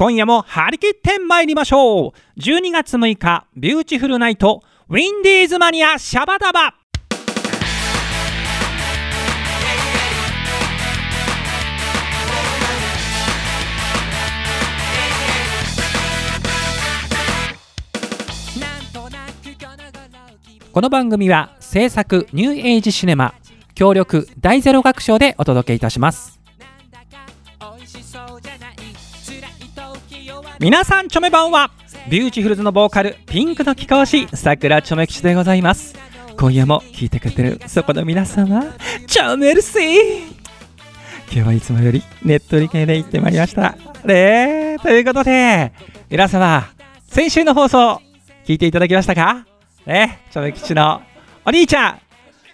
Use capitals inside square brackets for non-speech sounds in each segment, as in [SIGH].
今夜も張り切って参りましょう。12月6日ビューティフルナイトウィンディーズマニアシャバダバ。この番組は制作ニューエイジシネマ協力第ゼロ楽章でお届けいたします。皆さんチョメばんはビューティフルズのボーカルピンクの貴公子さくらチョメ吉でございます。今夜も聞いてくれてるそこの皆様チョメルシー。今日はいつもよりネットリ系で行ってまいりました。ねということで皆様先週の放送聞いていただきましたか？ねチョメ吉のお兄ちゃん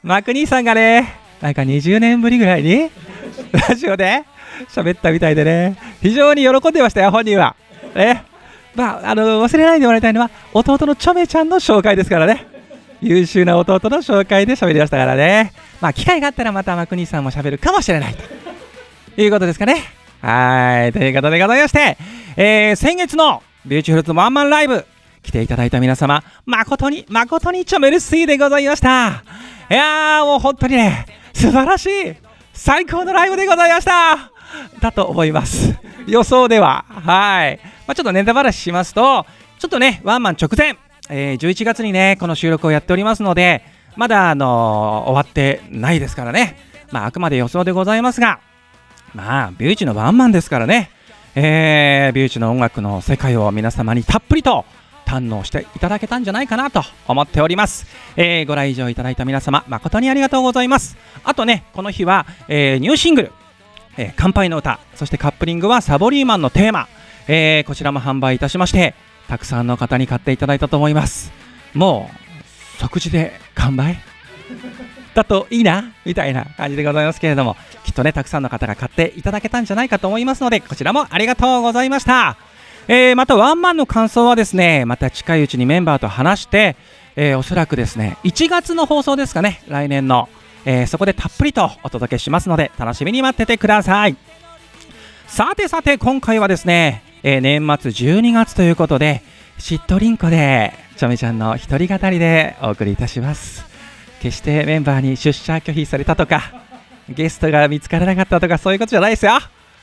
マク兄さんがねなんか20年ぶりぐらいにラジオで喋ったみたいでね非常に喜んでましたよ本人は。ねまあ、あの忘れないでもらいたいのは弟のチョメちゃんの紹介ですからね。優秀な弟の紹介で喋りましたからね。まあ機会があったらまたマク兄さんも喋るかもしれないと。いうことですかね。はい。ということでございまして、えー、先月のビューティフルズワンマンライブ来ていただいた皆様誠に誠にチョメルシーでございました。いやーもう本当にね素晴らしい最高のライブでございました。だと思います。[LAUGHS] 予想では。はい。まあ、ちょっとネタバラシしますと、ちょっとね、ワンマン直前、えー、11月にね、この収録をやっておりますので、まだ、あのー、終わってないですからね、まあ、あくまで予想でございますが、まあ、ビューチのワンマンですからね、えー、ビューチの音楽の世界を皆様にたっぷりと堪能していただけたんじゃないかなと思っております、えー、ご来場いただいた皆様誠にありがとうございます。あとねこの日は、えー、ニューシングル、えー、乾杯の歌そしてカップリングはサボリーマンのテーマ。えー、こちらも販売いたしましてたくさんの方に買っていただいたと思います。もう即時で完売？[LAUGHS] だといいなみたいな感じでございますけれどもきっとねたくさんの方が買っていただけたんじゃないかと思いますのでこちらもありがとうございました、えー、またワンマンの感想はですねまた近いうちにメンバーと話して、えー、おそらくですね1月の放送ですかね来年の、えー、そこでたっぷりとお届けしますので楽しみに待っててくださいさてさて今回はですねえー、年末12月ということで、しっとりんこで、ちょめちゃんの一人語りでお送りいたします。決してメンバーに出社拒否されたとか、ゲストが見つからなかったとか、そういうことじゃないですよ。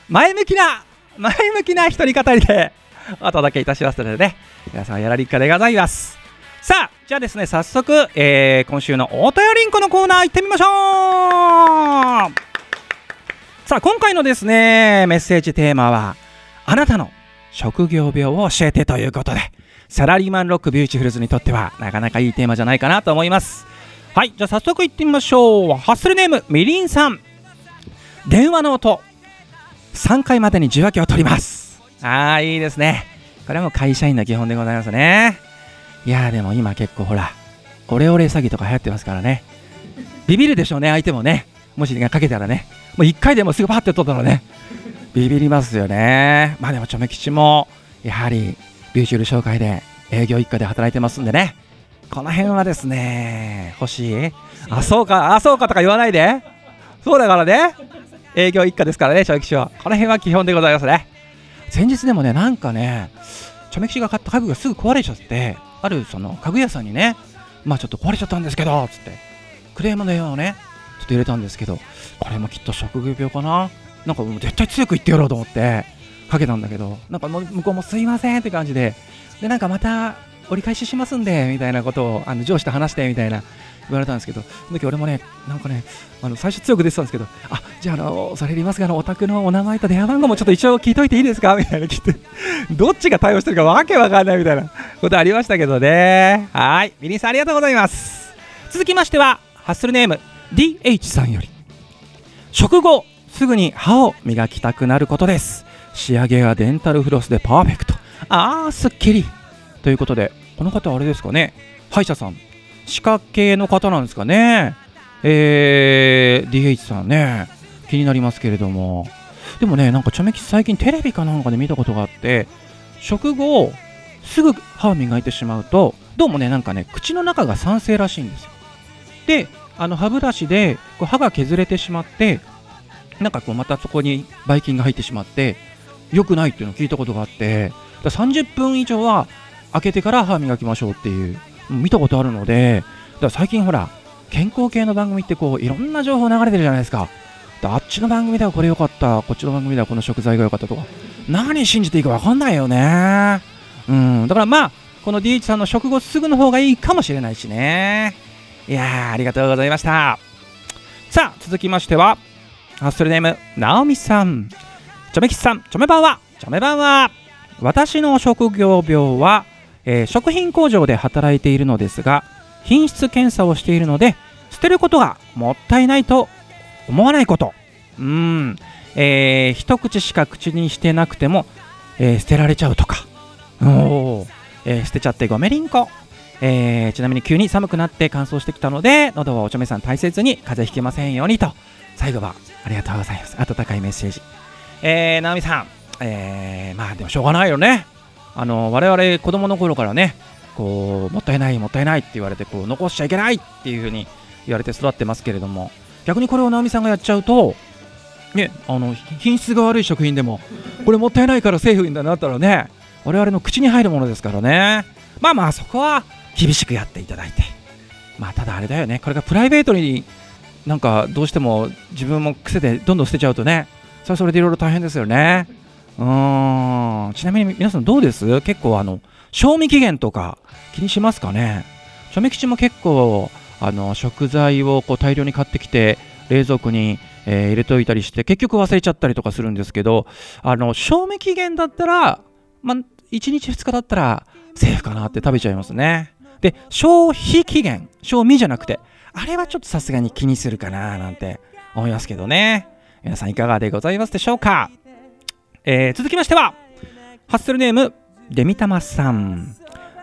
前向きな、前向きな一人語りでお届けいたしますのでね、皆さんやらりっかでございます。さあ、じゃあですね、早速、えー、今週のお便りんこのコーナー行ってみましょう。さあ、今回のですね、メッセージテーマは、あなたの職業病を教えてということでサラリーマンロックビューティフルズにとってはなかなかいいテーマじゃないかなと思います。はいじゃあ早速いってみましょう。ハッスルネームみりんさん。電話の音。3回までに受話器を取ります。ああいいですね。これも会社員の基本でございますね。いやでも今結構ほらオレオレ詐欺とか流行ってますからねビビるでしょうね相手もねもしかけたらねもう1回でもすぐパッて取ったらねビビりますよね。まあでも、チョメ吉も、やはり、ビューチュール紹介で営業一課で働いてますんでね。この辺はですね、欲しい？あ、そうか、あ、そうかとか言わないで。そうだからね。営業一課ですからね、チョメ吉は。この辺は基本でございますね。先日でもね、なんかね、チョメ吉が買った家具がすぐ壊れちゃって、あるその家具屋さんにね、まあちょっと壊れちゃったんですけど、つって、クレームの電話をね、ちょっと入れたんですけど、これもきっと職業病かな。なんかもう絶対強く言ってやろうと思ってかけたんだけどなんか向こうもすいませんって感じででなんかまた折り返ししますんでみたいなことをあの上司と話してみたいな言われたんですけどその時俺もねなんかねあの最初強く出てたんですけどあじゃああの恐れ入りますがあのお宅のお名前と電話番号もちょっと一応聞いといていいですか？[LAUGHS] みたいな聞いてどっちが対応してるかわけわかんないみたいなことありましたけどね。はい。ミリンさんありがとうございます。続きましてはハッスルネーム DH さんより。食後すぐに歯を磨きたくなることです。仕上げはデンタルフロスでパーフェクト。あーすっきり。ということでこの方あれですかね？歯医者さん。歯科系の方なんですかね。えー、DH さんね。気になりますけれども。でもねなんかちょめき最近テレビかなんかで見たことがあって食後すぐ歯を磨いてしまうとどうもねなんかね口の中が酸性らしいんですよ。であの歯ブラシでこう歯が削れてしまってなんかこうまたそこにばい菌が入ってしまって良くないっていうのを聞いたことがあってだ30分以上は開けてから歯磨きましょうっていう見たことあるのでだから最近ほら健康系の番組ってこういろんな情報流れてるじゃないですか。あっちの番組ではこれ良かったこっちの番組ではこの食材が良かったとか何信じていいか分かんないよね。うん。だからまあこの DH さんの食後すぐの方がいいかもしれないしね。いやありがとうございました。さあ続きましてはハッスルネームなおみさん。チョメキスさんチョメ版はチョメ版は私の職業病は、えー、食品工場で働いているのですが品質検査をしているので捨てることがもったいないと思わないこと。うん、えー、一口しか口にしてなくても、えー、捨てられちゃうとか。お、えー、捨てちゃってごめりんこ。えー、ちなみに急に寒くなって乾燥してきたので喉はおちょめさん大切に風邪ひきませんようにと。最後はありがとうございます。温かいメッセージ。えー、直美さん、えー、まあでもしょうがないよね。あの我々子供の頃からねこうもったいないもったいないって言われてこう残しちゃいけないっていう風に言われて育ってますけれども逆にこれを直美さんがやっちゃうとねあの品質が悪い食品でもこれもったいないからセーフになったらね我々の口に入るものですからね。まあまあそこは厳しくやっていただいて。まあただあれだよね。これがプライベートになんかどうしても自分も癖でどんどん捨てちゃうとねそれはそれでいろいろ大変ですよね。うん。ちなみに皆さんどうです？結構あの賞味期限とか気にしますかね？賞味吉も結構あの食材をこう大量に買ってきて冷蔵庫に、えー、入れておいたりして結局忘れちゃったりとかするんですけどあの賞味期限だったら、ま、1日2日だったらセーフかなって食べちゃいますね。で消費期限賞味じゃなくてあれはちょっとさすがに気にするかななんて思いますけどね。皆さんいかがでございますでしょうか、えー、続きましてはハッスルネームデミタマさん。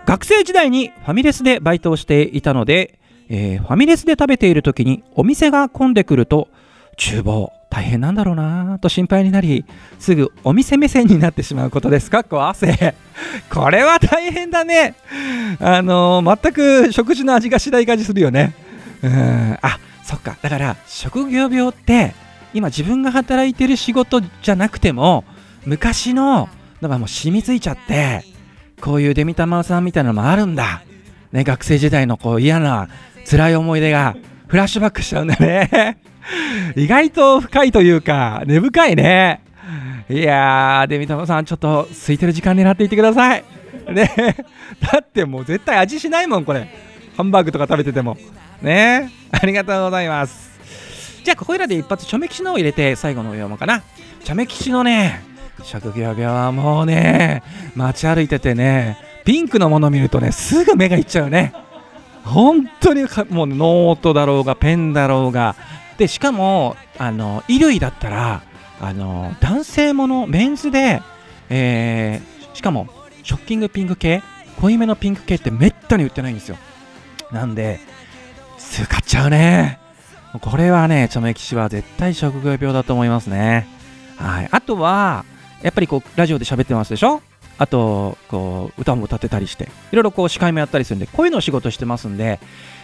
学生時代にファミレスでバイトをしていたので、えー、ファミレスで食べている時にお店が混んでくると厨房大変なんだろうなと心配になりすぐお店目線になってしまうことです。かっこ汗。[LAUGHS] これは大変だね。あのー、全く食事の味がしない感じするよね。うん。あそっか。だから職業病って今自分が働いてる仕事じゃなくても昔ののがもう染みついちゃってこういうデミタマさんみたいなのもあるんだ、ね、学生時代のこう嫌な辛い思い出がフラッシュバックしちゃうんだね。[LAUGHS] 意外と深いというか根深いね。いやーデミタマさんちょっと空いてる時間狙っていってください。ね。[LAUGHS] だってもう絶対味しないもんこれ。ハンバーグとか食べてても。ね。ありがとうございます。じゃあここいらで一発チョメ吉のを入れて最後の読もかな。チョメ吉のね職業病はもうね街歩いててねピンクのもの見るとねすぐ目がいっちゃうね本当にもうノートだろうがペンだろうがでしかもあの衣類だったらあの男性ものメンズで、えー、しかもショッキングピンク系濃いめのピンク系ってめったに売ってないんですよなんですぐ買っちゃうねこれはね、チョメキシは絶対職業病だと思いますね。はい。あとは、やっぱりこう、ラジオで喋ってますでしょ？あと、こう、歌も歌ってたりして、いろいろこう、司会もやったりするんで、声の仕事してますんで、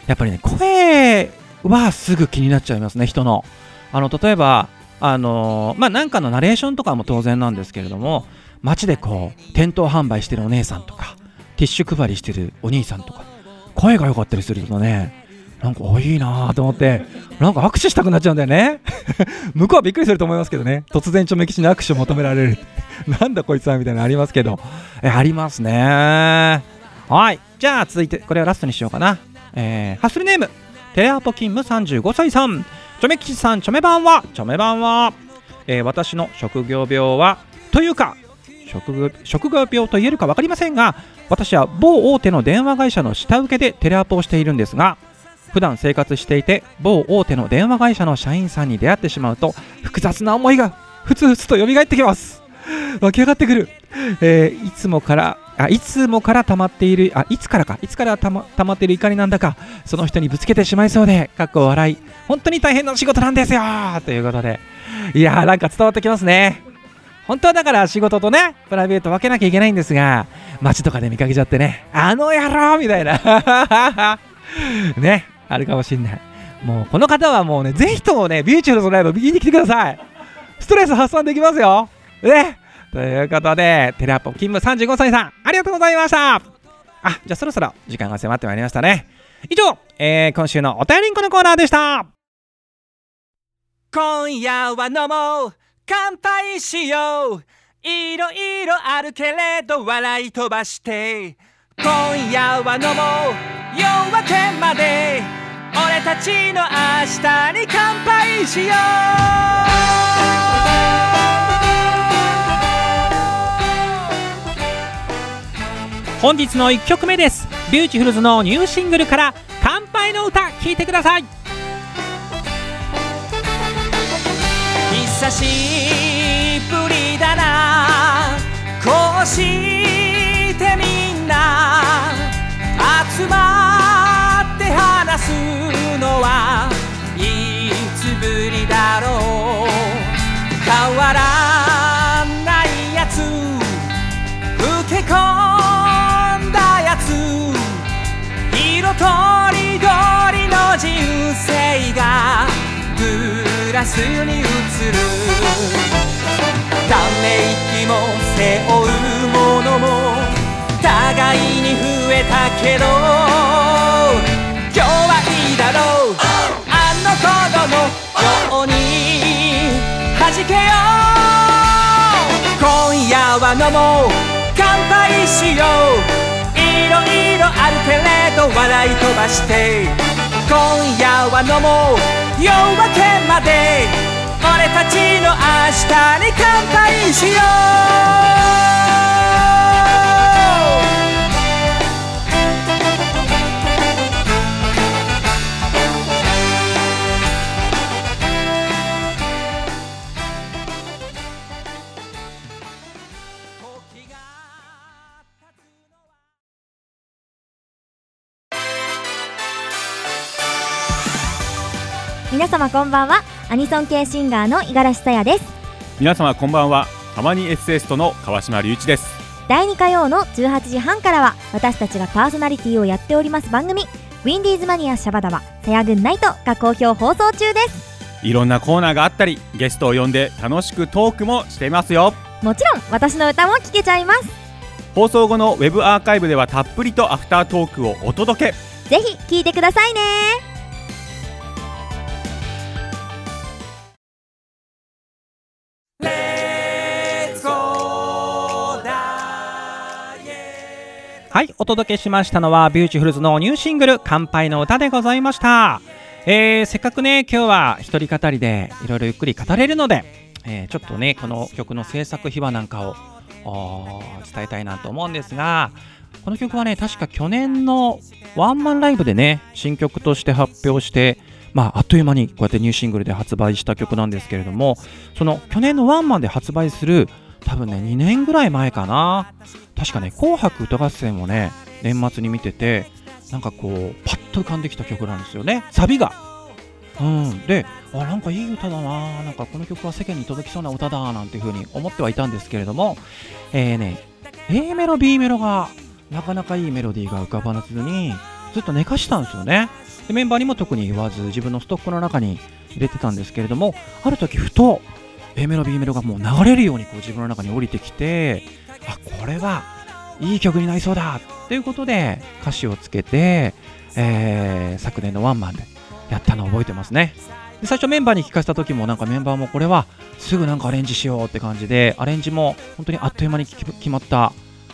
やっぱりね、声はすぐ気になっちゃいますね、人の。あの、例えば、あの、まあ、なんかのナレーションとかも当然なんですけれども、街でこう、店頭販売してるお姉さんとか、ティッシュ配りしてるお兄さんとか、声が良かったりするとね、なんか、いいなと思って、なんか握手したくなっちゃうんだよね。[LAUGHS] 向こうはびっくりすると思いますけどね。突然、ちょめきちに握手を求められる。[LAUGHS] なんだこいつはみたいなのありますけど。え、ありますね。はい。じゃあ、続いて、これはラストにしようかな。えー、ハッスルネーム、テレアポ勤務35歳さん。ちょめきちさん、ちょめ版は、ちょめ版は、えー、私の職業病は、というか、職職業病と言えるか分かりませんが、私は某大手の電話会社の下請けでテレアポをしているんですが、普段生活していて某大手の電話会社の社員さんに出会ってしまうと複雑な思いがふつふつと蘇ってきます。湧き上がってくる、えー、いつもからあいつもから溜まっているあいつからか。いつから溜ま溜まっている怒りなんだかその人にぶつけてしまいそうでかっこ笑い。本当に大変な仕事なんですよということで。いやーなんか伝わってきますね。本当はだから仕事とねプライベート分けなきゃいけないんですが街とかで見かけちゃってねあの野郎みたいな。[LAUGHS] ね。あるかもしんない。もうこの方はもうね、ぜひともね、ビューチフルズのライブ見に来てください。ストレス発散できますよ。ね。ということでテレアポ勤務35歳さんありがとうございましたあじゃあそろそろ時間が迫ってまいりましたね以上、えー、今週のお便りんこのコーナーでした今夜は飲もう乾杯しよういろいろあるけれど笑い飛ばして今夜は飲もう夜明けまで俺たちの明日に乾杯しよう。本日の1曲目です。ビューティフルズのニューシングルから「乾杯の歌」聴いてください。久しぶりだな。こうしてみ集まって話すのはいつ。ぶりだろう変わらないやつ。老け込んだやつ。色とりどりの人生がグラスに映るため息も背負うに増えたけど今日はいいだろう。あの子供ように弾けよう。今夜は飲もう。乾杯しよう。いろいろあるけれど笑い飛ばして今夜は飲もう。夜明けまで俺たちの明日に乾杯しよう。皆様こんばんは。アニソン系シンガーの五十嵐さやです。皆様こんばんは。たまにエッセイストの川島隆一です。第2火曜の18時半からは私たちがパーソナリティをやっております番組ウィンディーズマニアシャバダバさやぐんナイトが好評放送中です。いろんなコーナーがあったりゲストを呼んで楽しくトークもしていますよ。もちろん私の歌も聴けちゃいます。放送後のウェブアーカイブではたっぷりとアフタートークをお届け。ぜひ聴いてくださいねはいお届けしましたのはビューティフルズのニューシングル「乾杯の歌」でございました、えー、せっかくね今日は一人語りでいろいろゆっくり語れるので、えーちょっとねこの曲の制作秘話なんかを伝えたいなと思うんですがこの曲はね確か去年のワンマンライブでね新曲として発表してまあ、あっという間にこうやってニューシングルで発売した曲なんですけれどもその去年のワンマンで発売する多分ね2年ぐらい前かな。確かね「紅白歌合戦」をね年末に見ててなんかこうパッと浮かんできた曲なんですよね。サビが。うん。であなんかいい歌だな。なんかこの曲は世間に届きそうな歌だなんていうふうに思ってはいたんですけれどもえーね A メロ B メロがなかなかいいメロディーが浮かばなずにずっと寝かしたんですよね。でメンバーにも特に言わず自分のストックの中に入れてたんですけれどもある時ふと A メロ B メロがもう流れるようにこう自分の中に降りてきてあこれはいい曲になりそうだっていうことで歌詞をつけて、えー昨年のワンマンでやったのを覚えてますね。で最初メンバーに聞かせた時もなんかメンバーもこれはすぐなんかアレンジしようって感じでアレンジも本当にあっという間に決まった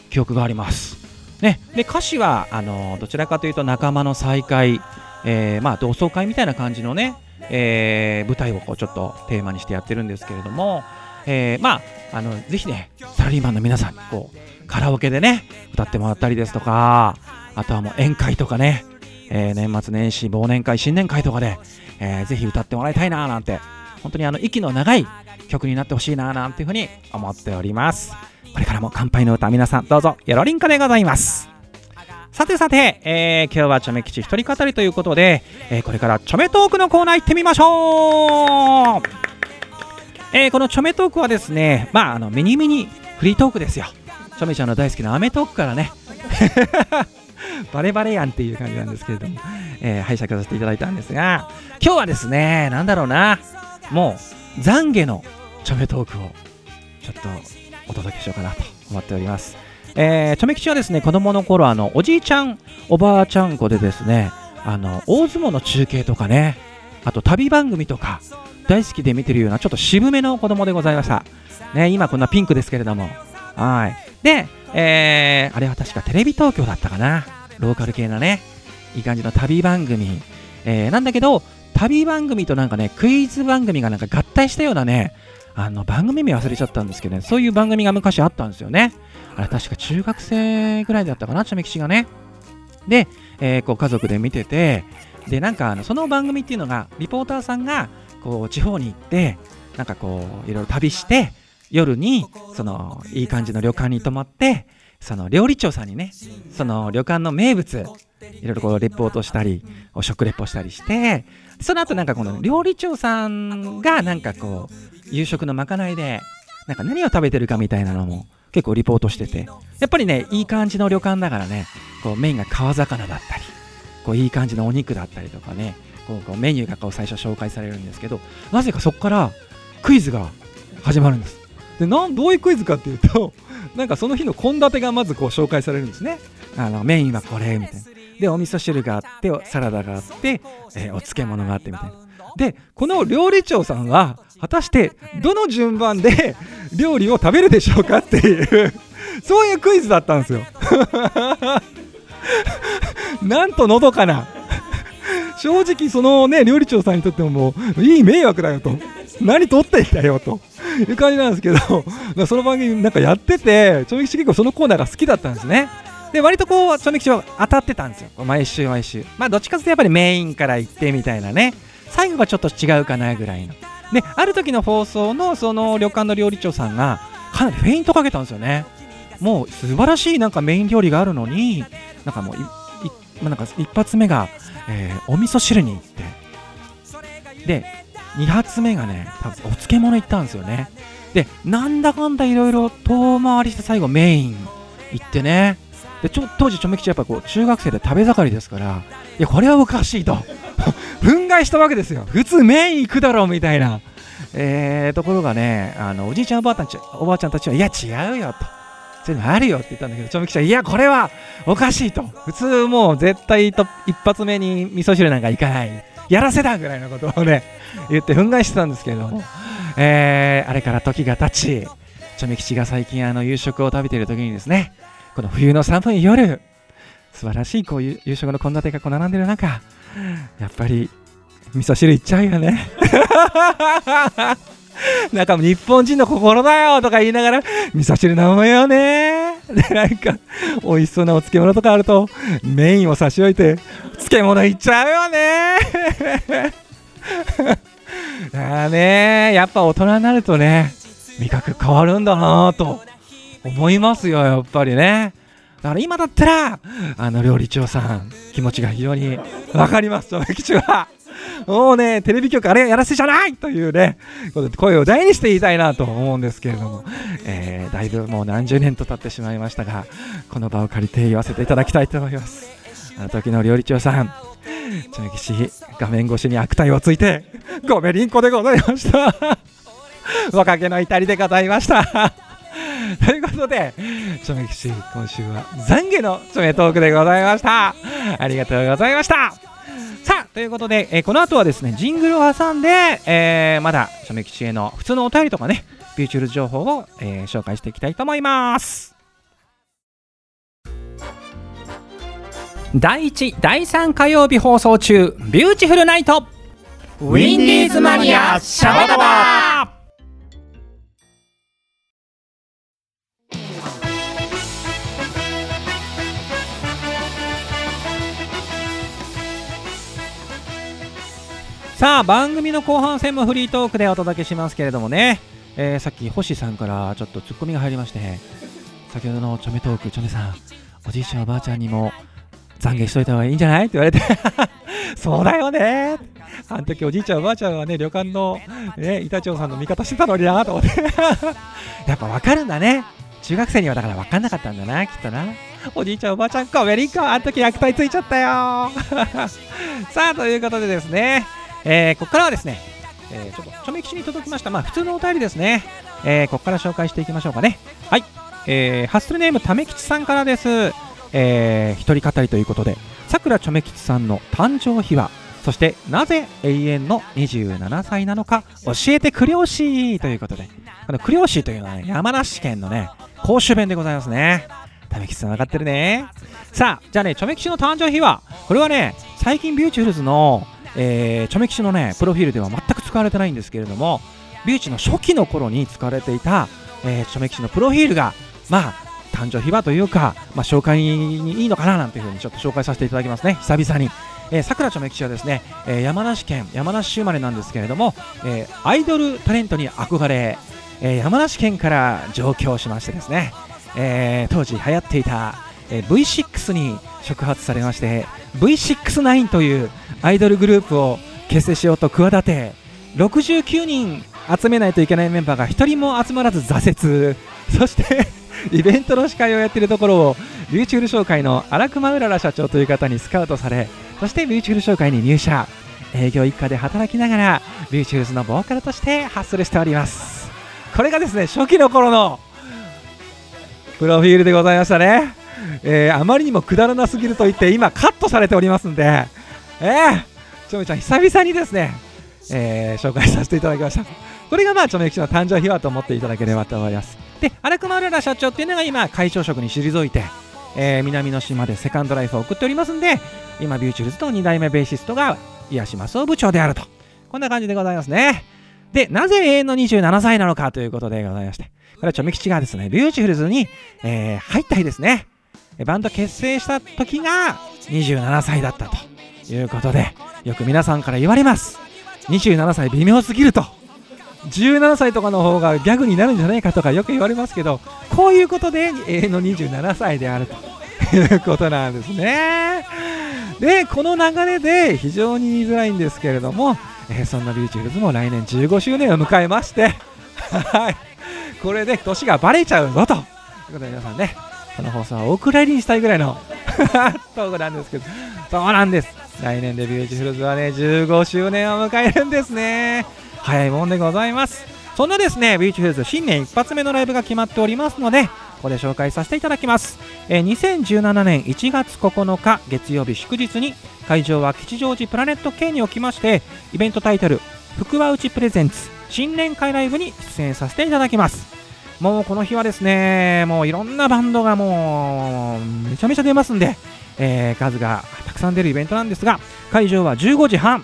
記憶があります。ね、で歌詞はあのどちらかというと仲間の再会、えーまあ、同窓会みたいな感じのね、えー舞台をこうちょっとテーマにしてやってるんですけれども、えーまあ、あのぜひねサラリーマンの皆さんにこうカラオケでね歌ってもらったりですとかあとはもう宴会とかね、えー年末年始忘年会新年会とかで、えーぜひ歌ってもらいたいななんて本当にあの息の長い曲になってほしいななんていうふうに思っております。これからも乾杯の歌皆さんどうぞよろりんこでございます。さてさて、えー今日はチョメ吉一人語りということで、えーこれからチョメトークのコーナー行ってみましょう、えーこのチョメトークはですねまああのミニミニフリートークですよ。チョメちゃんの大好きなアメトークからね。[LAUGHS] バレバレやんっていう感じなんですけれども、えー拝借させていただいたんですが今日はですねなんだろうな。もう懺悔のチョメトークをちょっとお届けしようかなと思っております。えー、チョメ吉はですね子供の頃あのおじいちゃんおばあちゃん子でですねあの大相撲の中継とかねあと旅番組とか大好きで見てるようなちょっと渋めの子供でございました。ね、今こんなピンクですけれども。はい。で、えー、あれは確かテレビ東京だったかな。ローカル系のね、いい感じの旅番組。えー、なんだけど、旅番組となんかね、クイズ番組がなんか合体したようなね、あの番組名忘れちゃったんですけどね、そういう番組が昔あったんですよね。あれ確か中学生ぐらいだったかな、ちゃめきちがね。で、えーこう家族で見てて、で、なんかあのその番組っていうのが、リポーターさんがこう地方に行って、なんかこう、いろいろ旅して、夜にそのいい感じの旅館に泊まって、その料理長さんにね、その旅館の名物、いろいろこうレポートしたり、お食レポしたりして、その後なんかこの料理長さんがなんかこう、夕食のまかないで、なんか何を食べてるかみたいなのも結構リポートしてて、やっぱりね、いい感じの旅館だからね、こうメインが川魚だったり、こういい感じのお肉だったりとかね、こうこうメニューがこう最初紹介されるんですけど、なぜかそこからクイズが始まるんです。でなんどういうクイズかっていうと、[LAUGHS] なんかその日の献立がまずこう紹介されるんですね。あのメインはこれみたいな。で、お味噌汁があって、サラダがあって、えーお漬物があってみたいな。で、この料理長さんは、果たしてどの順番で料理を食べるでしょうかっていう、そういうクイズだったんですよ。[LAUGHS] なんとのどかな。正直そのね料理長さんにとってももういい迷惑だよと。何撮ってんだよと。いう感じなんですけどその番組なんかやっててちょめきち結構そのコーナーが好きだったんですね。で割とこうちょめきちは当たってたんですよ。毎週毎週。まあどっちかというとやっぱりメインから行ってみたいなね。最後がちょっと違うかなぐらいの。である時の放送のその旅館の料理長さんがかなりフェイントかけたんですよね。もう素晴らしいなんかメイン料理があるのになんかもうなんか一発目がえーお味噌汁に行って。で2発目がね多分お漬物行ったんですよね。でなんだかんだいろいろ遠回りして最後メイン行ってね。でちょ当時ちょめきちやっぱこう中学生で食べ盛りですからいやこれはおかしいと。[LAUGHS] 憤慨したわけですよ。普通メイン行くだろうみたいな。えー、ところがねあのおじいちゃんおばあちゃんちおばあちゃんたちはいや違うよと。そういうのあるよって言ったんだけどちょめきちはいやこれはおかしいと。普通もう絶対と一発目に味噌汁なんかいかない。やらせだぐらいのことをね言って憤慨してたんですけれども、えー、あれから時が経ちちょめ吉が最近あの夕食を食べている時にですねこの冬の寒い夜素晴らしいこういう夕食の献立がこう並んでる中やっぱり味噌汁いっちゃうよね。[LAUGHS] なんか日本人の心だよとか言いながら味噌汁飲むよね。で [LAUGHS] なんか美味しそうなお漬物とかあるとメインを差し置いて漬物いっちゃうよね。だからねやっぱ大人になるとね味覚変わるんだなと。思いますよやっぱりね。だから今だったらあの料理長さん気持ちが非常にわかりますその吉は。もうねテレビ局あれやらせじゃないというね声を大にして言いたいなと思うんですけれども、えーだいぶもう何十年と経ってしまいましたがこの場を借りて言わせていただきたいと思います。あの時の料理長さんちょめきし画面越しに悪態をついてごめりんこでございました。[LAUGHS] 若気の至りでございました。[LAUGHS] ということで、ちょめきし、今週は懺悔のちょめトークでございました。ありがとうございました。さあ、ということで、えーこの後はですね、ジングルを挟んで、えーまだちょめきちへの普通のお便りとかね、ビューチフル情報を、えー紹介していきたいと思います。第1、第3火曜日放送中、ビューティフルナイトウィンディーズマニアシャバダバさあ番組の後半戦もフリートークでお届けしますけれどもね、えーさっき星さんからちょっとツッコミが入りまして先ほどのチョメトークチョメさんおじいちゃんおばあちゃんにも懺悔しといた方がいいんじゃない？って言われて。[LAUGHS] そうだよね。あの時おじいちゃんおばあちゃんはね旅館の、ね、板長さんの味方してたのになと思って。[LAUGHS] やっぱ分かるんだね。中学生にはだから分かんなかったんだなきっとな。おじいちゃんおばあちゃんごめんりんこあの時悪態ついちゃったよ。[LAUGHS] さあということでですね、えーここからはですね、えーちょっとちょめきちに届きました。まあ普通のお便りですね、えーここから紹介していきましょうかね。はい、えーハッスルネームためきちさんからです。えー一人語りということで。さくらちょめきちさんの誕生日はそしてなぜ永遠の27歳なのか教えてくりょうしということで。このくりょうしというのはね山梨県のね甲州弁でございますね。ためきちさん分かってるね。さあじゃあねちょめきちの誕生日はこれはね最近ビューチフルズの、えー、ちょめきちのねプロフィールでは全く使われてないんですけれどもビーチの初期の頃に使われていた、えー、ちょめきちのプロフィールがまあ誕生日はというか、まあ、紹介にいいのかななんていうふうにちょっと紹介させていただきますね。久々に。えー、さくらちょめきちはですね、えー山梨県山梨市生まれなんですけれども、えーアイドルタレントに憧れ、えー山梨県から上京しましてですね、えー当時流行っていた、え V6 に触発されまして V69 というアイドルグループを結成しようと企て69人集めないといけないメンバーが1人も集まらず挫折。そして [LAUGHS] イベントの司会をやっているところをビューチフル商会の荒熊うらら社長という方にスカウトされそしてビューチフル商会に入社。営業一課で働きながらビューチフルズのボーカルとしてハッスルしております。これがですね初期の頃のプロフィールでございましたね、えーあまりにもくだらなすぎると言って今カットされておりますんでえー、ちょめちゃん久々にですね、えー紹介させていただきました。これがまあちょめきちの誕生秘話と思っていただければと思います。で荒熊うらら社長っていうのが今会長職に退いてえー南の島でセカンドライフを送っておりますんで今ビューチフルズの2代目ベーシストが癒します部長であると。こんな感じでございますね。でなぜ永遠の27歳なのかということでございまして。これはチョメ吉がですねビューチフルズに、えー入った日ですね。バンド結成した時が27歳だったということでよく皆さんから言われます。27歳微妙すぎると。17歳とかの方がギャグになるんじゃないかとかよく言われますけどこういうことで永遠の27歳であると。いうことなんですね。でこの流れで非常に言いづらいんですけれども、そんなビューチフルズも来年15周年を迎えましてはい。これで年がバレちゃうぞということで皆さんねこの放送はお蔵入りにしたいぐらいの。トークなんですけど。そうなんです。来年でビューチフルズはね15周年を迎えるんですね。早いもんでございます。そんなですねビューチフルズ新年一発目のライブが決まっておりますのでここで紹介させていただきます、えー2017年1月9日月曜日祝日に会場は吉祥寺プラネット K におきましてイベントタイトル「福は内プレゼンツ新年会ライブ」に出演させていただきます。もうこの日はですねもういろんなバンドがもうめちゃめちゃ出ますんで、えー数がたくさん出るイベントなんですが会場は15時半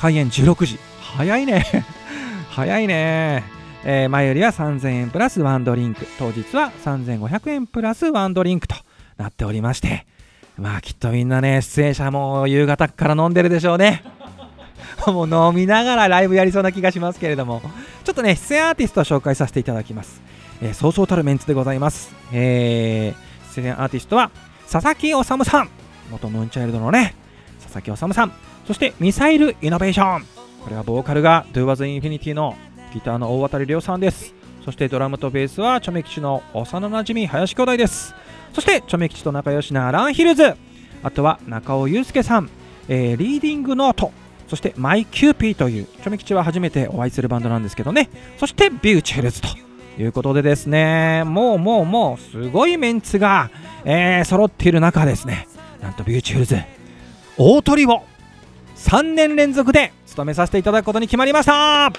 開演16時。早いね。[LAUGHS] 早いね、えー前よりは3000円プラスワンドリンク。当日は3500円プラスワンドリンクとなっておりまして。まあきっとみんなね出演者も夕方から飲んでるでしょうね。もう飲みながらライブやりそうな気がしますけれども。ちょっとね出演アーティストを紹介させていただきます、えーそうそうたるメンツでございます、えー出演アーティストは佐々木修さん。元ムーンチャイルドのね佐々木修さん。そしてミサイルイノベーション。これはボーカルが Do As Infinity のギターの大渡亮さんです。そしてドラムとベースはチョメ吉の幼なじみ林兄弟です。そしてチョメ吉と仲良しなランヒルズ。あとは中尾祐介さん、えーリーディングノート。そしてマイキューピーというチョメ吉は初めてお会いするバンドなんですけどね。そしてビューチフルズということでですね。もうもうもうすごいメンツが、えー揃っている中ですね。なんとビューチェルズ大トリを3年連続で務めさせていただくことに決まりました。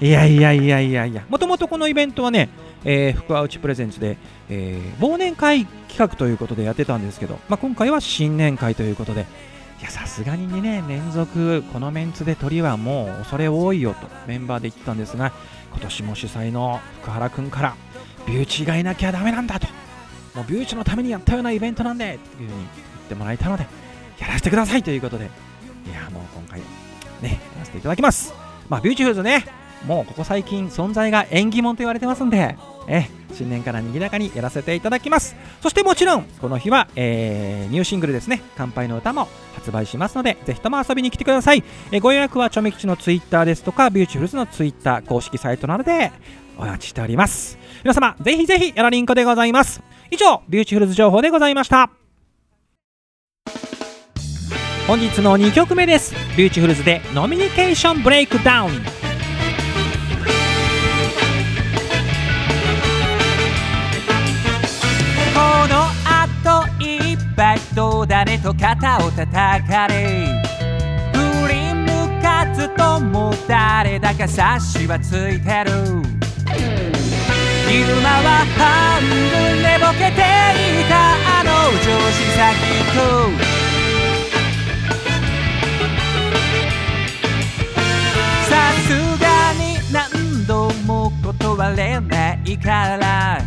いやいやいやいやいや。もともとこのイベントはね、えー、福は内プレゼンツで、えー忘年会企画ということでやってたんですけど、まあ、今回は新年会ということでいやさすがに2年連続このメンツで鳥はもう恐れ多いよとメンバーで言ってたんですが今年も主催の福原君からビューチがいなきゃダメなんだと。もうビューチのためにやったようなイベントなんでっていうふうに言ってもらえたのでやらせてくださいということでいやもう今回ねやらせていただきます。まあビューチフルズねもうここ最近存在が縁起物と言われてますんでえ新年からにぎやかにやらせていただきます。そしてもちろんこの日は、えーニューシングルですね。乾杯の歌も発売しますのでぜひとも遊びに来てください、えーご予約はチョメ吉のツイッターですとかビューチフルズのツイッター公式サイトなどでお待ちしております。皆様ぜひぜひやらりんこでございます。以上ビューチフルズ情報でございました。本日の2曲目です。ビューティフルズでノミニケーションブレイクダウンいっぱいと誰と肩を叩かれ。振り向かずとも誰だか察しはついてる。昼間は半分寝ぼけていたあの上司先とさすがに何度も断れないから。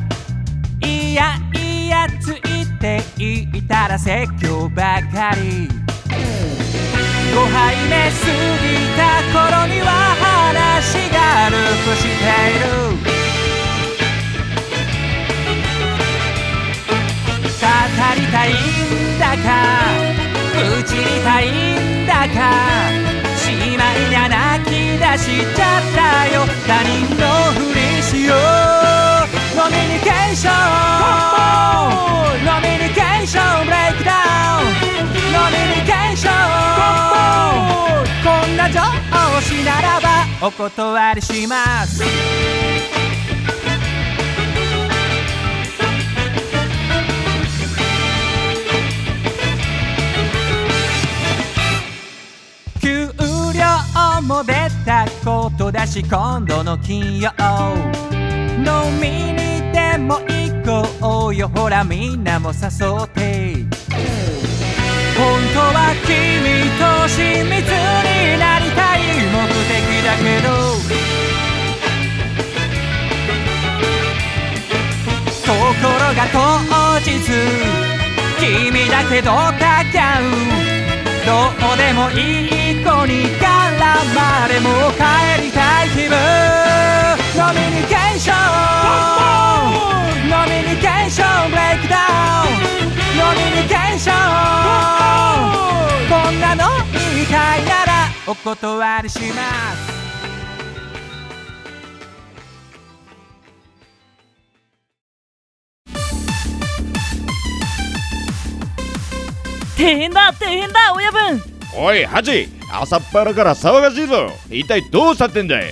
いやいやついていたら説教ばかり。5杯目過ぎた頃には話がループしている。語りたいんだか愚痴りたいんだかしまいにゃ泣き出しちゃったよ。他人のふりしよう。ノミニケーションノミニケーションブレイクダウンノミニケーションこんな上司ならばお断りします。給料も出たことだし今度の金曜。飲みにでも行こうよ。ほらみんなも誘って。本当は君と親密になりたい。目的だけど。ところが当日君だけドタキャンどうでもいい子に絡まれもう帰りたい気分。ノミニケーションノミニケーションブレイクダウンノミニケーションこんなの言いたいならお断りします大変だ大変だ親分。おいハチ。朝っぱらから騒がしいぞ。一体どうしたってんだい？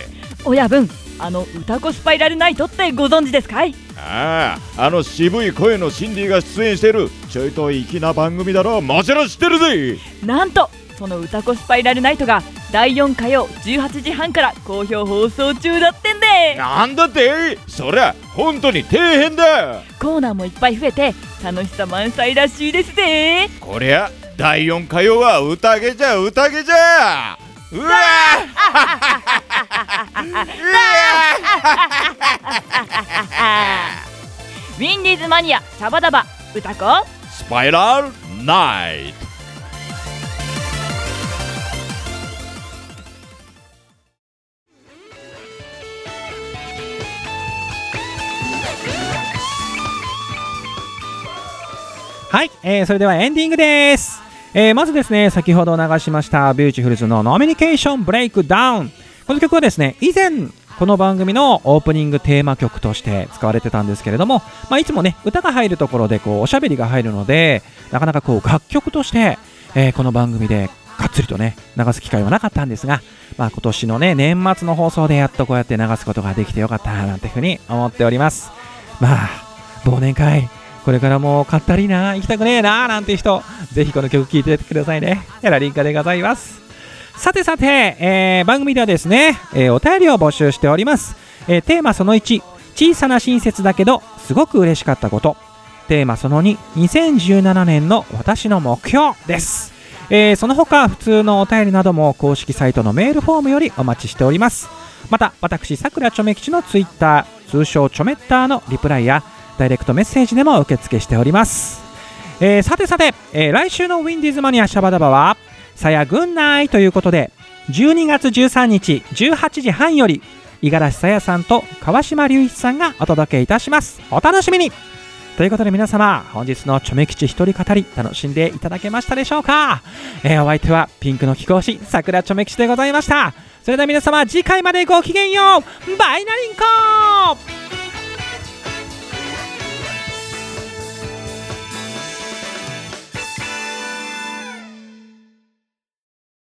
親分あの歌子スパイラルナイトってご存知ですかい？あああの渋い声のシンディが出演してるちょいと粋な番組だろもちろん知ってるぜ。なんとその歌子スパイラルナイトが第4火曜18時半から好評放送中だってんで。なんだって？そりゃ本当に底辺だ。コーナーもいっぱい増えて楽しさ満載らしいですぜ。こりゃ第4火曜は宴じゃ宴じゃうわウィンディーズマニアシャバダバ歌子スパイラルナイトはい、えーそれではエンディングです、えーまずですね先ほど流しましたビューティフルズのノミニケーションブレイクダウン。この曲はですね以前この番組のオープニングテーマ曲として使われてたんですけれども、まあ、いつもね歌が入るところでこうおしゃべりが入るのでなかなかこう楽曲として、えーこの番組でがっつりとね流す機会はなかったんですが、まあ、今年のね年末の放送でやっとこうやって流すことができてよかったななんていうふうに思っております。まあ忘年会これからもかったりな行きたくねえななんて人ぜひこの曲聴いてくださいね。やらりんかでございます。さてさて、えー番組ではですね、えーお便りを募集しております、えーテーマその1小さな親切だけどすごく嬉しかったこと。テーマその2 2017年の私の目標です。えーその他普通のお便りなども公式サイトのメールフォームよりお待ちしております。また私さくらちょめ吉のツイッター通称ちょめッターのリプライやダイレクトメッセージでも受付しております、えーさてさて、えー来週のウィンディーズマニアシャバダバはさやぐんないということで12月13日18時半より五十嵐さやさんと川島隆一さんがお届けいたします。お楽しみに。ということで皆様本日のちょめ吉一人語り楽しんでいただけましたでしょうか、えーお相手はピンクの貴公子桜ちょめ吉でございました。それでは皆様次回までごきげんよう。バイナリンコ